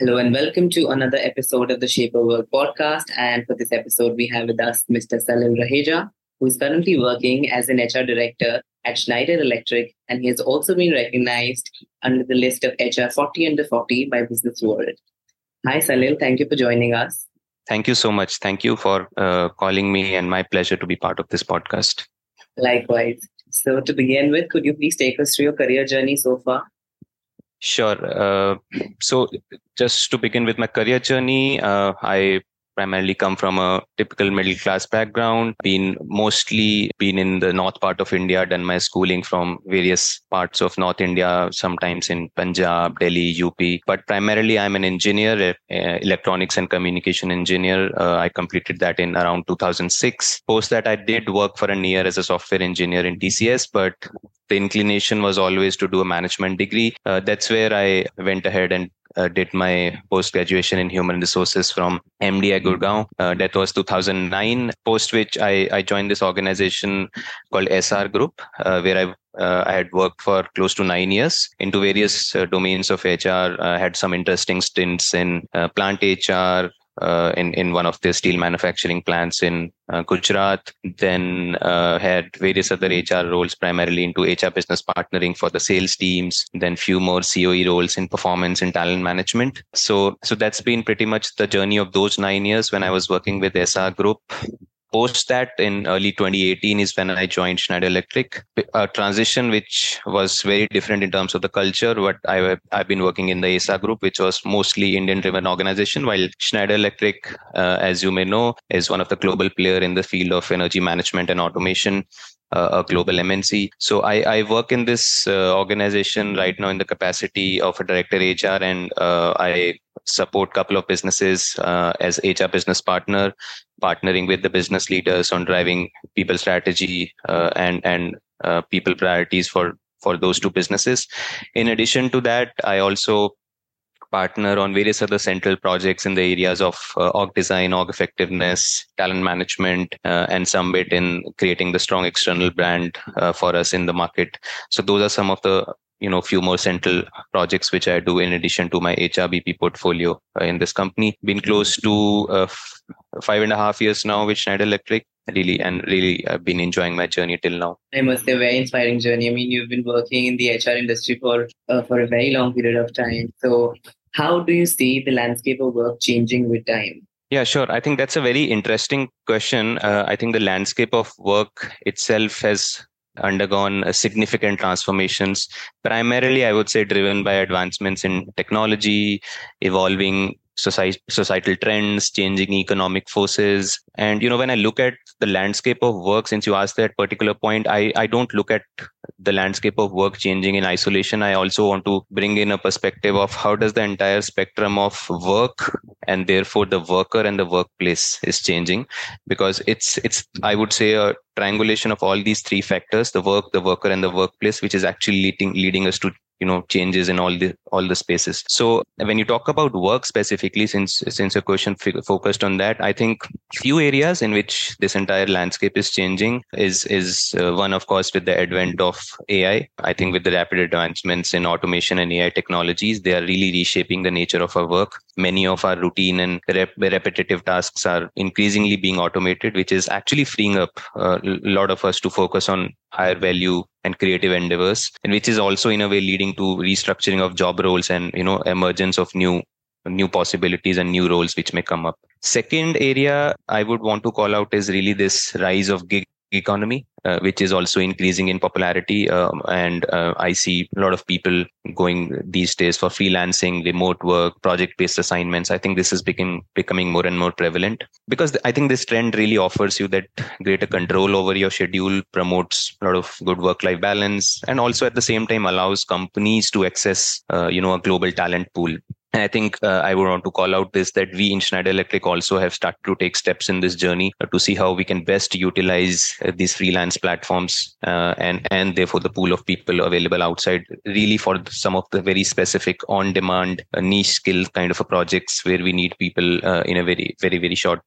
Hello and welcome to another episode of the Shape of Work podcast. And for this episode, we have with us Mr. Salil Raheja, who is currently working as an HR director at Schneider Electric, and he has also been recognized under the list of HR 40 under 40 by Business World. Hi, Salil. Thank you for joining us. Thank you so much. Thank you for uh, calling me, and my pleasure to be part of this podcast. Likewise. So, to begin with, could you please take us through your career journey so far? Sure. Uh, so, just to begin with my career journey, uh, I primarily come from a typical middle class background been mostly been in the north part of india done my schooling from various parts of north india sometimes in punjab delhi up but primarily i'm an engineer electronics and communication engineer. Uh, i completed that in around 2006 post that i did work for a year as a software engineer in tcs but the inclination was always to do a management degree. Uh, that's where I went ahead and uh, did my post graduation in human resources from MDI Gurgaon. Uh, that was 2009. Post which I, I joined this organization called Essar Group, uh, where I uh, I had worked for close to nine years into various uh, domains of HR. I had some interesting stints in uh, plant HR, uh, in in one of the steel manufacturing plants in uh, Gujarat. Then uh, had various other HR roles, primarily into HR business partnering for the sales teams. Then few more COE roles in performance and talent management. So so that's been pretty much the journey of those nine years when I was working with Essar Group post that in early 2018 is when i joined schneider electric a transition which was very different in terms of the culture but I, i've been working in the Essar group which was mostly indian driven organization while schneider electric uh, as you may know is one of the global player in the field of energy management and automation uh, a global MNC. So I, I work in this uh, organization right now in the capacity of a director HR, and uh, I support couple of businesses uh, as HR business partner, partnering with the business leaders on driving people strategy uh, and and uh, people priorities for for those two businesses. In addition to that, I also partner on various other central projects in the areas of uh, org design, org effectiveness, talent management, uh, and some bit in creating the strong external brand uh, for us in the market. So those are some of the you know few more central projects which i do in addition to my hrbp portfolio uh, in this company. Been close to uh, f- five and a half years now with schneider electric. Really and really i've been enjoying my journey till now. I must say a very inspiring journey. I mean you've been working in the hr industry for uh, for a very long period of time. So how do you see the landscape of work changing with time? Yeah, sure. I think that's a very interesting question. Uh, I think the landscape of work itself has undergone uh, significant transformations, primarily, I would say, driven by advancements in technology, evolving societal trends, changing economic forces. And, you know, when I look at the landscape of work, since you asked that particular point, I, I don't look at the landscape of work changing in isolation. I also want to bring in a perspective of how does the entire spectrum of work and therefore the worker and the workplace is changing because it's, it's, I would say a triangulation of all these three factors, the work, the worker and the workplace, which is actually leading, leading us to you know changes in all the all the spaces. So when you talk about work specifically since since your question f- focused on that i think few areas in which this entire landscape is changing is is uh, one of course with the advent of ai i. Think with the rapid advancements in automation and ai technologies they are really reshaping the nature of our work many of our routine and rep- repetitive tasks are increasingly being automated which is actually freeing up a lot of us to focus on higher value and creative endeavors and which is also in a way leading to restructuring of job roles and you know emergence of new new possibilities and new roles which may come up. Second area i would want to call out is really this rise of gig economy, uh, which is also increasing in popularity. Um, and uh, I see a lot of people going these days for freelancing, remote work, project based assignments. I think this is becoming becoming more and more prevalent because I think this trend really offers you that greater control over your schedule, promotes a lot of good work life balance, and also at the same time allows companies to access, uh, you know, a global talent pool And I think uh, I would want to call out this that we in Schneider Electric also have started to take steps in this journey uh, to see how we can best utilize uh, these freelance platforms uh, and and therefore the pool of people available outside really for some of the very specific on-demand niche skill kind of a projects where we need people in a very very very short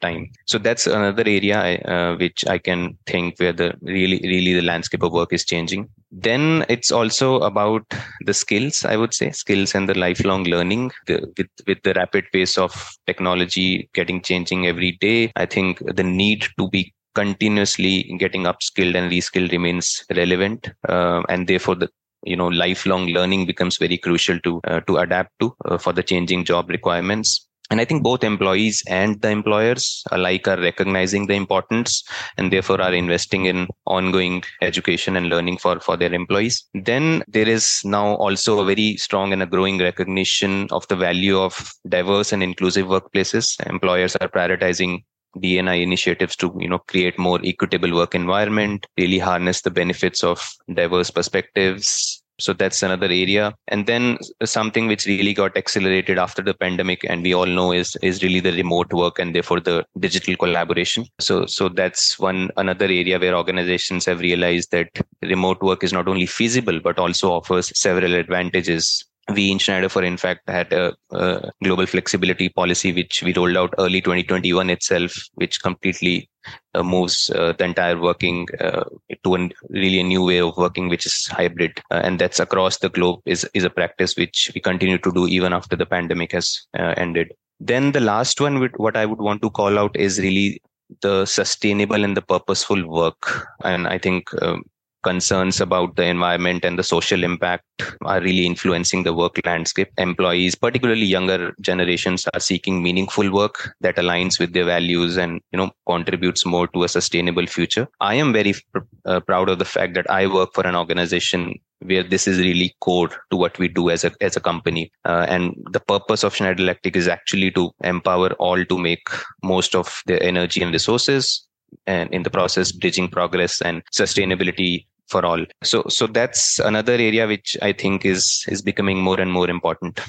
time. So that's another area which I can think where the really really the landscape of work is changing. Then it's also about the skills I would say skills and the lifelong learning learning the, with with the rapid pace of technology getting changing every day i think the need to be continuously getting upskilled and reskilled remains relevant uh, and therefore the you know lifelong learning becomes very crucial to uh, to adapt to uh, for the changing job requirements and I think both employees and the employers alike are recognizing the importance and therefore are investing in ongoing education and learning for, for their employees. Then there is now also a very strong and a growing recognition of the value of diverse and inclusive workplaces. Employers are prioritizing DNI initiatives to you know create more equitable work environment, really harness the benefits of diverse perspectives, so that's another area. And then something which really got accelerated after the pandemic and we all know is is really the remote work and therefore the digital collaboration. So so that's one another area where organizations have realized that remote work is not only feasible but also offers several advantages we in Schneider, for in fact, had a, a, global flexibility policy which we rolled out early 2021 itself, which completely uh, moves uh, the entire working uh, to a really a new way of working, which is hybrid, uh, and that's across the globe. is is a practice which we continue to do even after the pandemic has uh, ended. Then the last one, with what I would want to call out is really the sustainable and the purposeful work, and I think um, concerns about the environment and the social impact are really influencing the work landscape. Employees, particularly younger generations, are seeking meaningful work that aligns with their values and you know contributes more to a sustainable future. I am very pr- uh, proud of the fact that I work for an organization where this is really core to what we do as a as a company. Uh, and the purpose of Schneider Electric is actually to empower all to make most of their energy and resources and in the process bridging progress and sustainability for all. So so that's another area which i think is is becoming more and more important.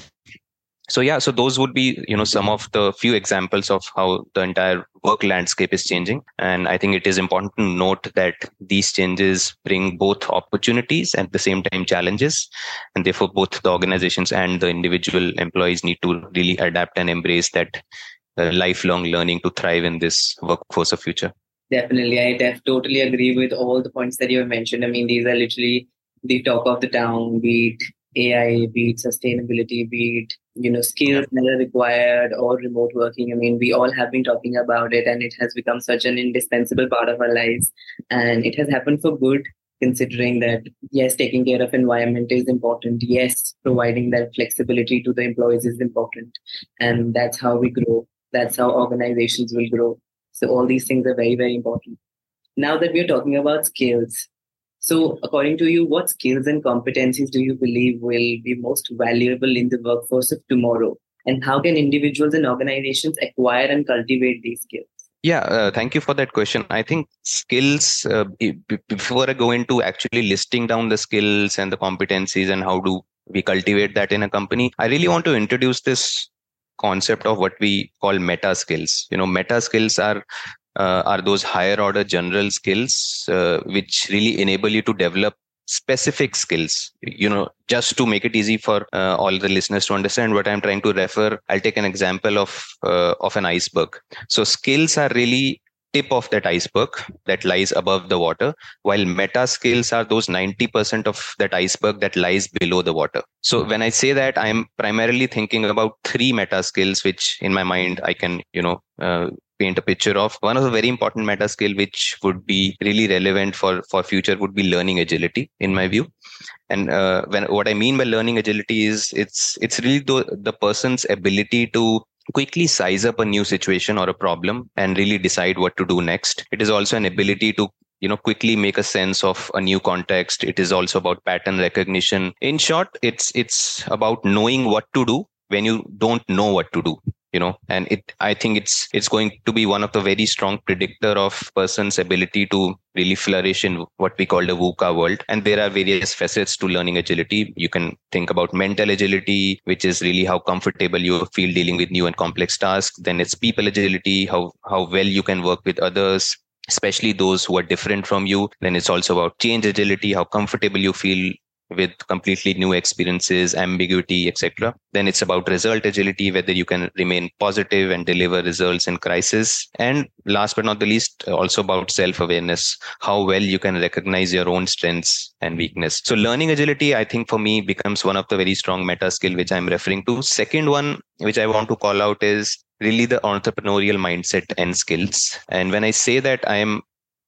So yeah so those would be you know some of the few examples of how the entire work landscape is changing. And i think it is important to note that these changes bring both opportunities and at the same time challenges. And therefore both the organizations and the individual employees need to really adapt and embrace that uh, lifelong learning to thrive in this workforce of future Definitely. I def- totally agree with all the points that you have mentioned. I mean, these are literally the talk of the town, be it AI, be it sustainability, be it, you know, skills that are required or remote working. I mean, we all have been talking about it and it has become such an indispensable part of our lives. And it has happened for good considering that yes taking care of environment is important yes providing that flexibility to the employees is important and that's how we grow that's how organizations will grow so all these things are very, very important. Now that we're talking about skills, so according to you, what skills and competencies do you believe will be most valuable in the workforce of tomorrow? And how can individuals and organizations acquire and cultivate these skills? Yeah, uh, thank you for that question. I think skills, uh, before I go into actually listing down the skills and the competencies and how do we cultivate that in a company, I really want to introduce this concept of what we call meta skills. You know, meta skills are uh, are those higher order general skills uh, which really enable you to develop specific skills you know just to make it easy for uh, all the listeners to understand what i'm trying to refer i'll take an example of uh, of an iceberg so skills are really tip of that iceberg that lies above the water, while meta skills are those 90% of that iceberg that lies below the water. So when I say that, I'm primarily thinking about three meta skills, which in my mind I can, you know, uh, paint a picture of. One of the very important meta skill, which would be really relevant for for future, would be learning agility, in my view. And uh, when what I mean by learning agility is it's it's really the, the person's ability to quickly size up a new situation or a problem and really decide what to do next. It is also an ability to you know quickly make a sense of a new context. It is also about pattern recognition. In short it's it's about knowing what to do when you don't know what to do you know and it i think it's it's going to be one of the very strong predictor of person's ability to really flourish in what we call the VUCA world. And there are various facets to learning agility. You can think about mental agility, which is really how comfortable you feel dealing with new and complex tasks. Then it's people agility, how, how well you can work with others, especially those who are different from you. Then it's also about change agility, how comfortable you feel with completely new experiences, ambiguity, etc. Then it's about result agility, whether you can remain positive and deliver results in crisis. And last but not the least, uh, also about self-awareness, how well you can recognize your own strengths and weakness. So learning agility, I think for me becomes one of the very strong meta skill which I'm referring to. Second one, which I want to call out is really the entrepreneurial mindset and skills. And when I say that I am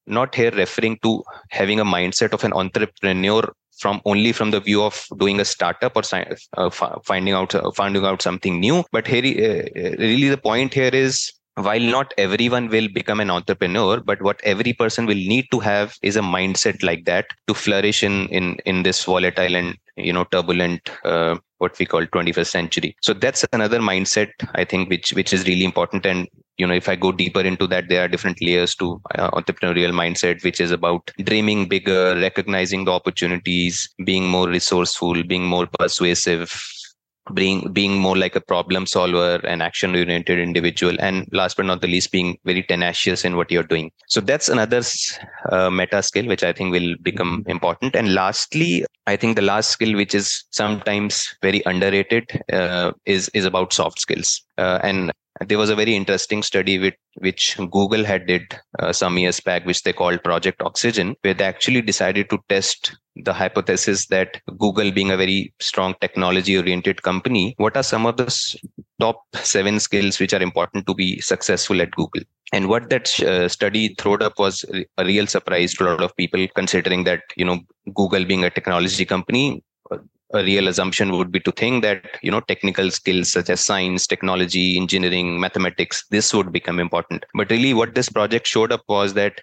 not here referring to having a mindset of an entrepreneur from only from the view of doing a startup or uh, finding out uh, finding out something new. But here uh, really the point here is while not everyone will become an entrepreneur but what every person will need to have is a mindset like that to flourish in in in this volatile and you know turbulent uh, what we call 21st century. So that's another mindset i think which which is really important and you know if i go deeper into that there are different layers to uh, entrepreneurial mindset which is about dreaming bigger recognizing the opportunities being more resourceful being more persuasive being being more like a problem solver and action oriented individual and last but not the least being very tenacious in what you're doing. So that's another uh, meta skill which i think will become important. And lastly i think the last skill which is sometimes very underrated uh, is is about soft skills uh, and there was a very interesting study with, which Google had did uh, some years back, which they called Project Oxygen, where they actually decided to test the hypothesis that Google, being a very strong technology oriented company, what are some of the top seven skills which are important to be successful at Google? And what that uh, study throwed up was a real surprise to a lot of people, considering that you know Google being a technology company, a real assumption would be to think that you know technical skills such as science technology engineering mathematics this would become important. But really what this project showed up was that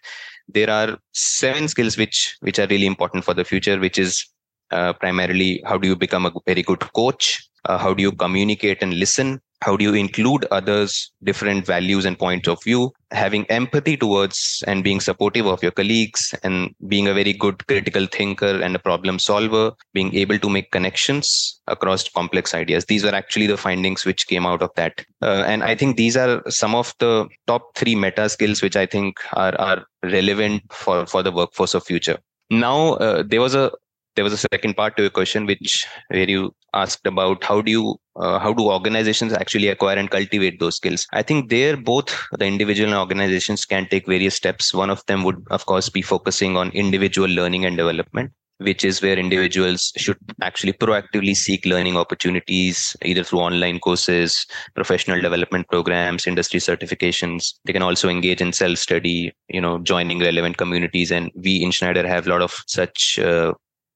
there are seven skills which which are really important for the future which is uh, primarily how do you become a very good coach? Uh, how do you communicate and listen how do you include others different values and points of view? Having empathy towards and being supportive of your colleagues and being a very good critical thinker and a problem solver being able to make connections across complex ideas. These are actually the findings which came out of that. Uh, and i think these are some of the top 3 meta skills which i think are are relevant for for the workforce of future. Now uh, there was a there was a second part to your question which where you asked about how do you uh, how do organizations actually acquire and cultivate those skills? I think there both the individual and organizations can take various steps. One of them would of course be focusing on individual learning and development which is where individuals should actually proactively seek learning opportunities either through online courses professional development programs industry certifications. They can also engage in self study you know joining relevant communities. And we in schneider have a lot of such uh,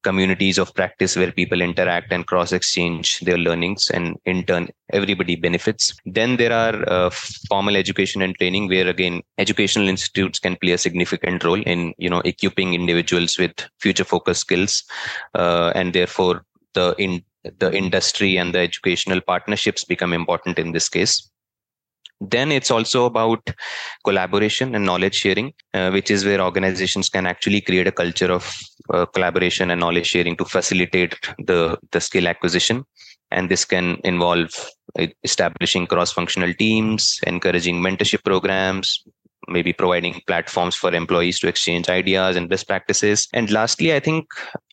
communities of practice where people interact and cross exchange their learnings and in turn everybody benefits. Then there are uh, formal education and training where again educational institutes can play a significant role in you know equipping individuals with future focused skills uh, and therefore the in the industry and the educational partnerships become important in this case then it's also about collaboration and knowledge sharing uh, which is where organizations can actually create a culture of uh, collaboration and knowledge sharing to facilitate the the skill acquisition. And this can involve uh, establishing cross functional teams encouraging mentorship programs maybe providing platforms for employees to exchange ideas and best practices. And lastly i think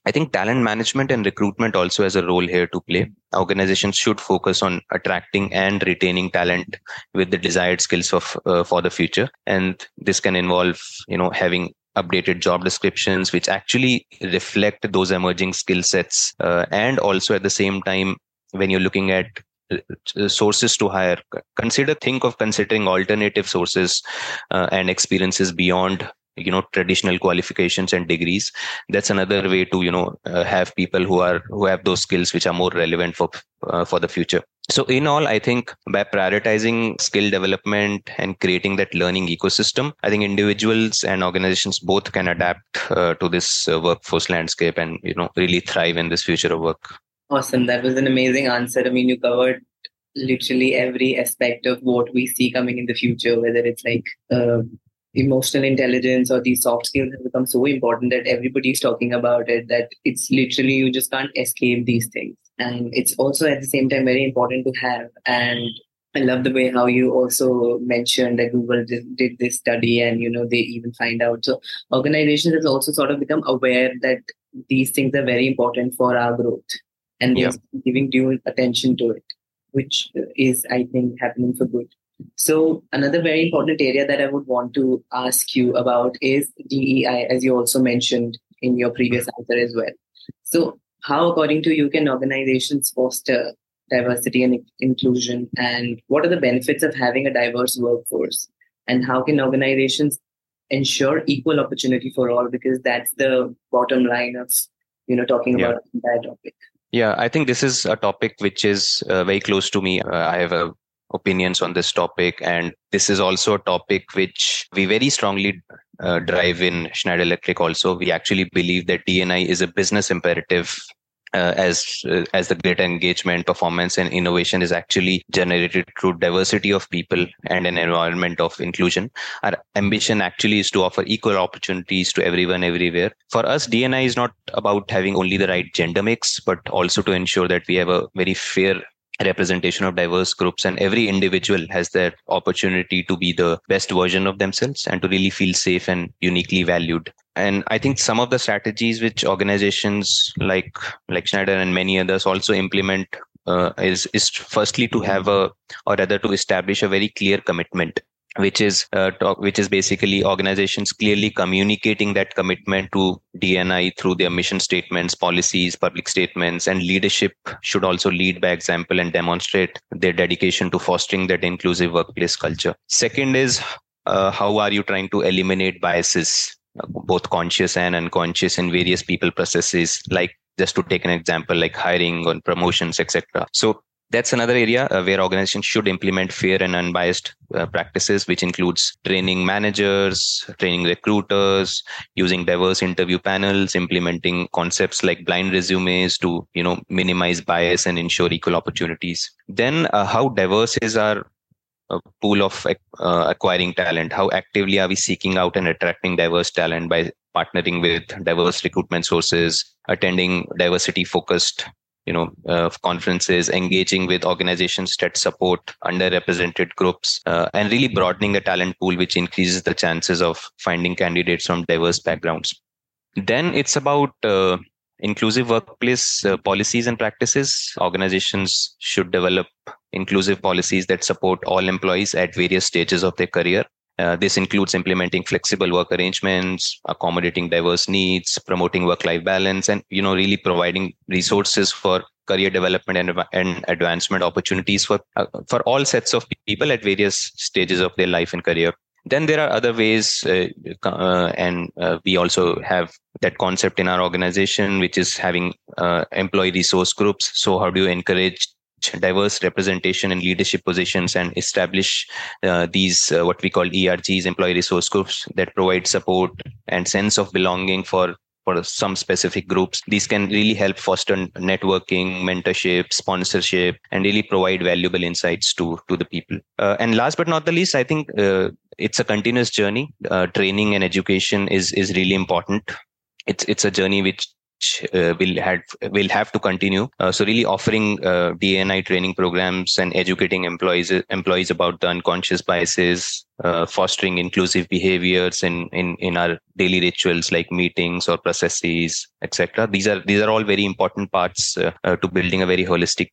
i think talent management and recruitment also has a role here to play. Organizations should focus on attracting and retaining talent with the desired skills of uh, for the future. And this can involve you know having updated job descriptions which actually reflect those emerging skill sets uh, and also at the same time when you're looking at sources to hire. Consider think of considering alternative sources uh, and experiences beyond you know traditional qualifications and degrees. That's another way to you know uh, have people who are who have those skills which are more relevant for uh, for the future. So in all i think by prioritizing skill development and creating that learning ecosystem i think individuals and organizations both can adapt uh, to this uh, workforce landscape and you know really thrive in this future of work Awesome. That was an amazing answer. I mean, you covered literally every aspect of what we see coming in the future, whether it's like uh, emotional intelligence or these soft skills have become so important that everybody's talking about it that it's literally you just can't escape these things and it's also at the same time very important to have and I love the way how you also mentioned that Google did, did this study and you know they even find out. So organizations have also sort of become aware that these things are very important for our growth and yeah. giving due attention to it, which is I think happening for good. So another very important area that I would want to ask you about is DEI, as you also mentioned in your previous answer as well. So how, according to you, can organizations foster diversity and inclusion and what are the benefits of having a diverse workforce and how can organizations ensure equal opportunity for all because that's the bottom line of you know talking yeah. about that topic yeah i think this is a topic which is uh, very close to me. Uh, i have uh, opinions on this topic and this is also a topic which we very strongly uh, drive in schneider electric also. We actually believe that dni is a business imperative uh, as uh, as the greater engagement performance and innovation is actually generated through diversity of people and an environment of inclusion. Our ambition actually is to offer equal opportunities to everyone everywhere. For us dni is not about having only the right gender mix but also to ensure that we have a very fair representation of diverse groups and every individual has that opportunity to be the best version of themselves and to really feel safe and uniquely valued and i think some of the strategies which organizations like like schneider and many others also implement uh, is is firstly to have a or rather to establish a very clear commitment which is uh, which is basically organizations clearly communicating that commitment to DNI through their mission statements, policies, public statements, and leadership should also lead by example and demonstrate their dedication to fostering that inclusive workplace culture. Second is uh, how are you trying to eliminate biases, both conscious and unconscious, in various people processes, like just to take an example, like hiring or promotions, etc. So that's another area uh, where organizations should implement fair and unbiased uh, practices which includes training managers training recruiters using diverse interview panels implementing concepts like blind resumes to you know minimize bias and ensure equal opportunities then uh, how diverse is our pool of uh, acquiring talent. How actively are we seeking out and attracting diverse talent by partnering with diverse recruitment sources attending diversity focused you know uh, conferences engaging with organizations that support underrepresented groups uh, and really broadening the talent pool which increases the chances of finding candidates from diverse backgrounds. Then it's about uh, inclusive workplace uh, policies and practices organizations should develop inclusive policies that support all employees at various stages of their career uh, this includes implementing flexible work arrangements, accommodating diverse needs, promoting work-life balance, and you know really providing resources for career development and, and advancement opportunities for uh, for all sets of people at various stages of their life and career. Then there are other ways, uh, uh and uh, we also have that concept in our organization, which is having employee resource groups. So how do you encourage diverse representation in leadership positions and establish uh, these uh, what we call ERGs, employee resource groups that provide support and sense of belonging for for some specific groups. These can really help foster networking, mentorship, sponsorship, and really provide valuable insights to to the people. Uh, and last but not the least, I think uh, it's a continuous journey. Uh, training and education is is really important. It's it's a journey which uh, will have will have to continue. Uh, so really offering uh, DNI training programs and educating employees employees about the unconscious biases, uh, fostering inclusive behaviors in, in in our daily rituals like meetings or processes, etc. These are these are all very important parts uh, uh, to building a very holistic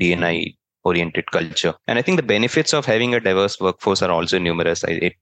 DNI oriented culture. And I think the benefits of having a diverse workforce are also numerous. It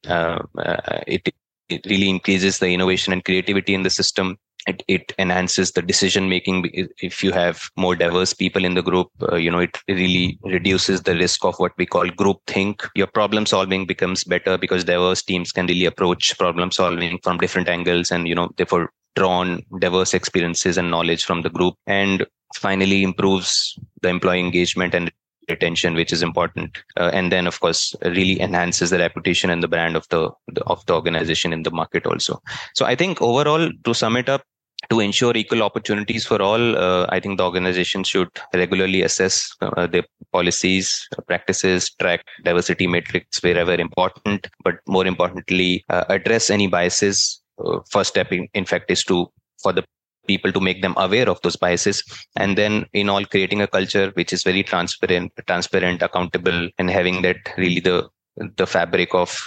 it it really increases the innovation and creativity in the system it, it enhances the decision making if you have more diverse people in the group uh, you know it really reduces the risk of what we call group think. Your problem solving becomes better because diverse teams can really approach problem solving from different angles and you know therefore draw on diverse experiences and knowledge from the group and finally improves the employee engagement and retention which is important. Uh, and then of course really enhances the reputation and the brand of the, the, of the organization in the market also. So i think overall to sum it up to ensure equal opportunities for all, uh, I think the organization should regularly assess uh, their policies, practices, track diversity metrics wherever important, but more importantly, uh, address any biases. Uh, first step, in, in fact, is to for the people to make them aware of those biases and then in all creating a culture which is very transparent transparent accountable and having that really the the fabric of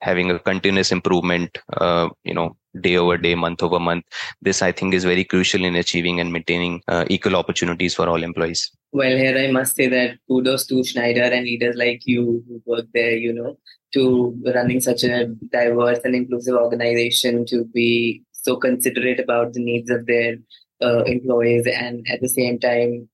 having a continuous improvement uh, you know day over day month over month. This i think is very crucial in achieving and maintaining uh, equal opportunities for all employees. Well here i must say that kudos to schneider and leaders like you who work there you know to running such a diverse and inclusive organization to be so considerate about the needs of their uh, employees and at the same time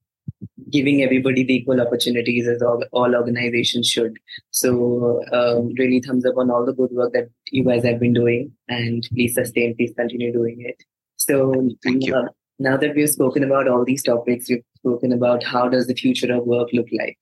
giving everybody the equal opportunities as all, all organizations should. So um, really thumbs up on all the good work that you guys have been doing and please sustain, please continue doing it. So thank you. Uh, now that we've spoken about all these topics, we've spoken about how does the future of work look like.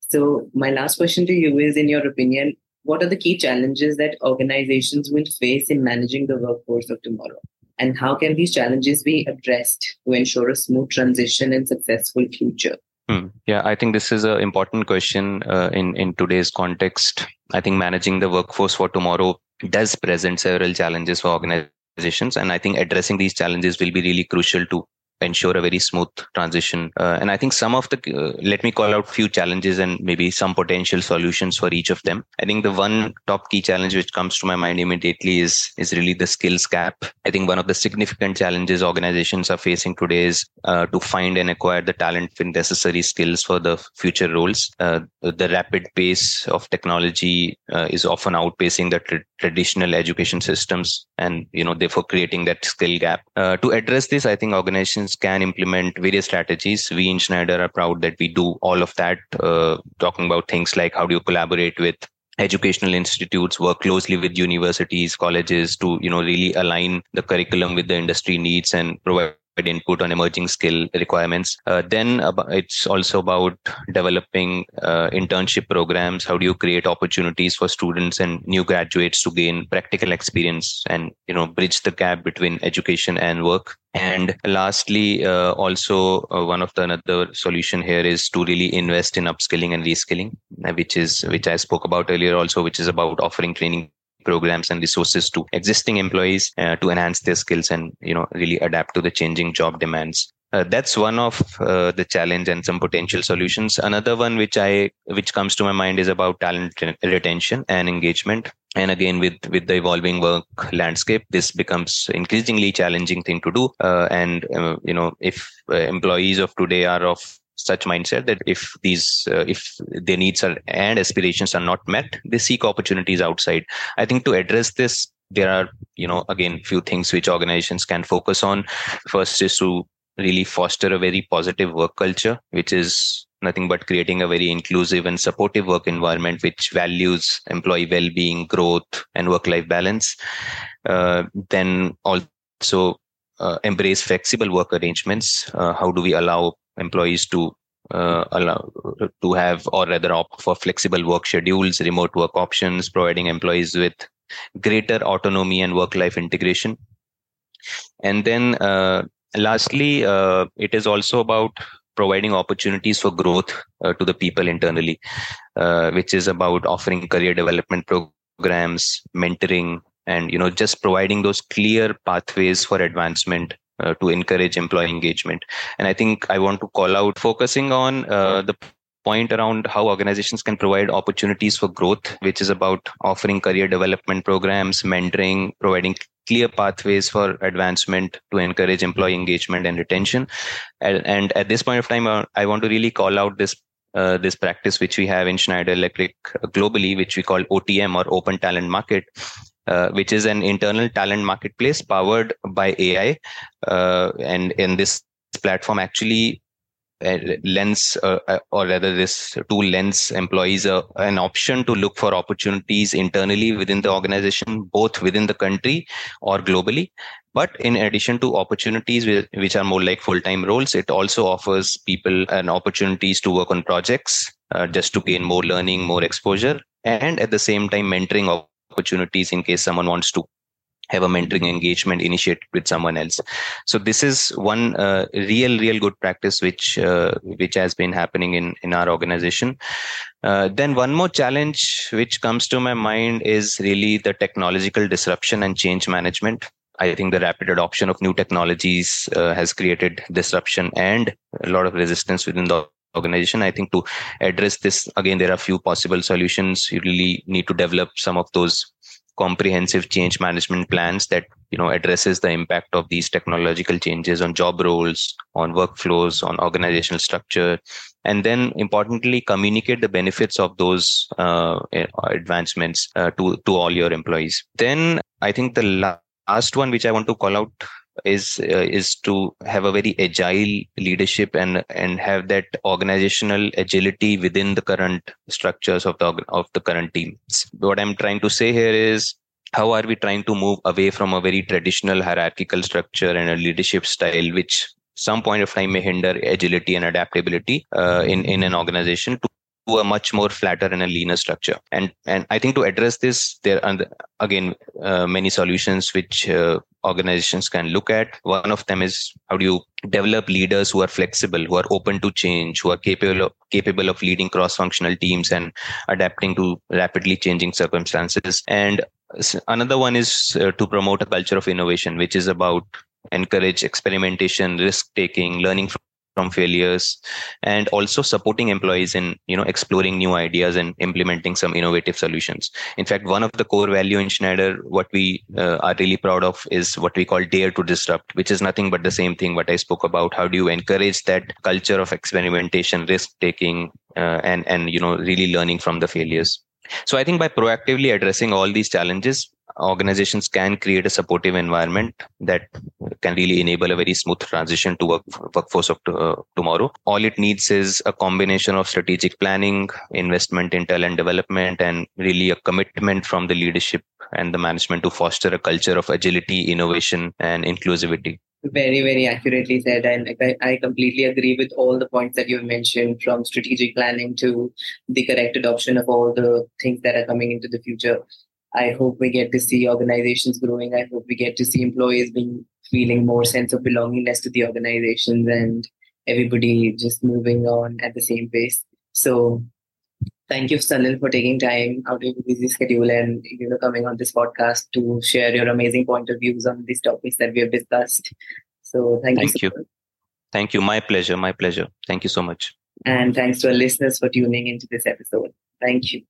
So my last question to you is, in your opinion, what are the key challenges that organizations will face in managing the workforce of tomorrow? And how can these challenges be addressed to ensure a smooth transition and successful future? Hmm. Yeah, I think this is an important question uh, in in today's context. I think managing the workforce for tomorrow does present several challenges for organizations, and I think addressing these challenges will be really crucial to ensure a very smooth transition. Uh, and I think some of the, uh, let me call out few challenges and maybe some potential solutions for each of them. I think the one top key challenge which comes to my mind immediately is, is really the skills gap. I think one of the significant challenges organizations are facing today is uh, to find and acquire the talent with necessary skills for the future roles. Uh, the rapid pace of technology uh, is often outpacing the tra- traditional education systems and, you know, therefore creating that skill gap. Uh, to address this, I think organizations can implement various strategies. We in Schneider are proud that we do all of that, uh, talking about things like how do you collaborate with educational institutes work closely with universities colleges to you know really align the curriculum with the industry needs and provide input on emerging skill requirements. Uh, then it's also about developing uh, internship programs. How do you create opportunities for students and new graduates to gain practical experience and you know bridge the gap between education and work? And lastly, uh, also uh, one of the another solution here is to really invest in upskilling and reskilling, uh, which is which I spoke about earlier also, which is about offering training programs and resources to existing employees uh, to enhance their skills and you know really adapt to the changing job demands. Uh, that's one of uh, the challenge and some potential solutions. Another one which i which comes to my mind is about talent retention and engagement. And again with with the evolving work landscape this becomes increasingly challenging thing to do. Uh, and uh, you know if uh, employees of today are of such mindset that if these uh, if their needs are and aspirations are not met they seek opportunities outside. I think to address this there are you know again few things which organizations can focus on. First is to really foster a very positive work culture which is nothing but creating a very inclusive and supportive work environment which values employee well-being growth and work-life balance. Uh, then also uh, embrace flexible work arrangements. Uh, how do we allow employees to uh, allow to have or rather opt for flexible work schedules, remote work options, providing employees with greater autonomy and work life integration. And then uh, lastly, uh, it is also about providing opportunities for growth uh, to the people internally, uh, which is about offering career development programs, mentoring, and you know just providing those clear pathways for advancement uh, to encourage employee engagement. And I think I want to call out focusing on uh, the point around how organizations can provide opportunities for growth, which is about offering career development programs, mentoring, providing clear pathways for advancement to encourage employee engagement and retention. And, and at this point of time, uh, I want to really call out this uh, this practice which we have in Schneider Electric globally, which we call OTM or Open Talent Market, uh, which is an internal talent marketplace powered by AI. Uh, and in this platform, actually uh, lends, uh, uh, or rather, this tool lends employees an option to look for opportunities internally within the organization, both within the country or globally. But in addition to opportunities which are more like full-time roles, it also offers people an opportunities to work on projects uh, just to gain more learning, more exposure, and at the same time mentoring opportunities in case someone wants to have a mentoring engagement initiated with someone else. So this is one uh, real real good practice which uh, which has been happening in in our organization. Uh, then one more challenge which comes to my mind is really the technological disruption and change management. I think the rapid adoption of new technologies uh, has created disruption and a lot of resistance within the organization. I think to address this, again, there are few possible solutions. You really need to develop some of those comprehensive change management plans that you know addresses the impact of these technological changes on job roles on workflows on organizational structure and then importantly communicate the benefits of those uh, advancements uh, to to all your employees then i think the last one which i want to call out is uh, is to have a very agile leadership and and have that organizational agility within the current structures of the of the current teams. What i'm trying to say here is how are we trying to move away from a very traditional hierarchical structure and a leadership style which some point of time may hinder agility and adaptability uh, in in an organization to to a much more flatter and a leaner structure. And and I think to address this, there are again uh, many solutions which uh, organizations can look at. One of them is how do you develop leaders who are flexible, who are open to change, who are capable of, capable of leading cross-functional teams and adapting to rapidly changing circumstances. And another one is uh, to promote a culture of innovation, which is about encourage experimentation, risk taking, learning from from failures and also supporting employees in you know exploring new ideas and implementing some innovative solutions. In fact one of the core value in schneider what we uh, are really proud of is what we call dare to disrupt which is nothing but the same thing what i spoke about. How do you encourage that culture of experimentation risk taking uh, and and you know really learning from the failures? So i think by proactively addressing all these challenges organizations can create a supportive environment that can really enable a very smooth transition to work workforce of uh, tomorrow. All it needs is a combination of strategic planning investment in talent development and really a commitment from the leadership and the management to foster a culture of agility innovation and inclusivity. Very very accurately said and I, I completely agree with all the points that you've mentioned from strategic planning to the correct adoption of all the things that are coming into the future I hope we get to see organizations growing. I hope we get to see employees being feeling more sense of belongingness to the organizations and everybody just moving on at the same pace. So thank you, Salil, for taking time out of your busy schedule and you know coming on this podcast to share your amazing point of views on these topics that we have discussed. So thank, thank you. you. Thank you. My pleasure. My pleasure. Thank you so much. And thanks to our listeners for tuning into this episode. Thank you.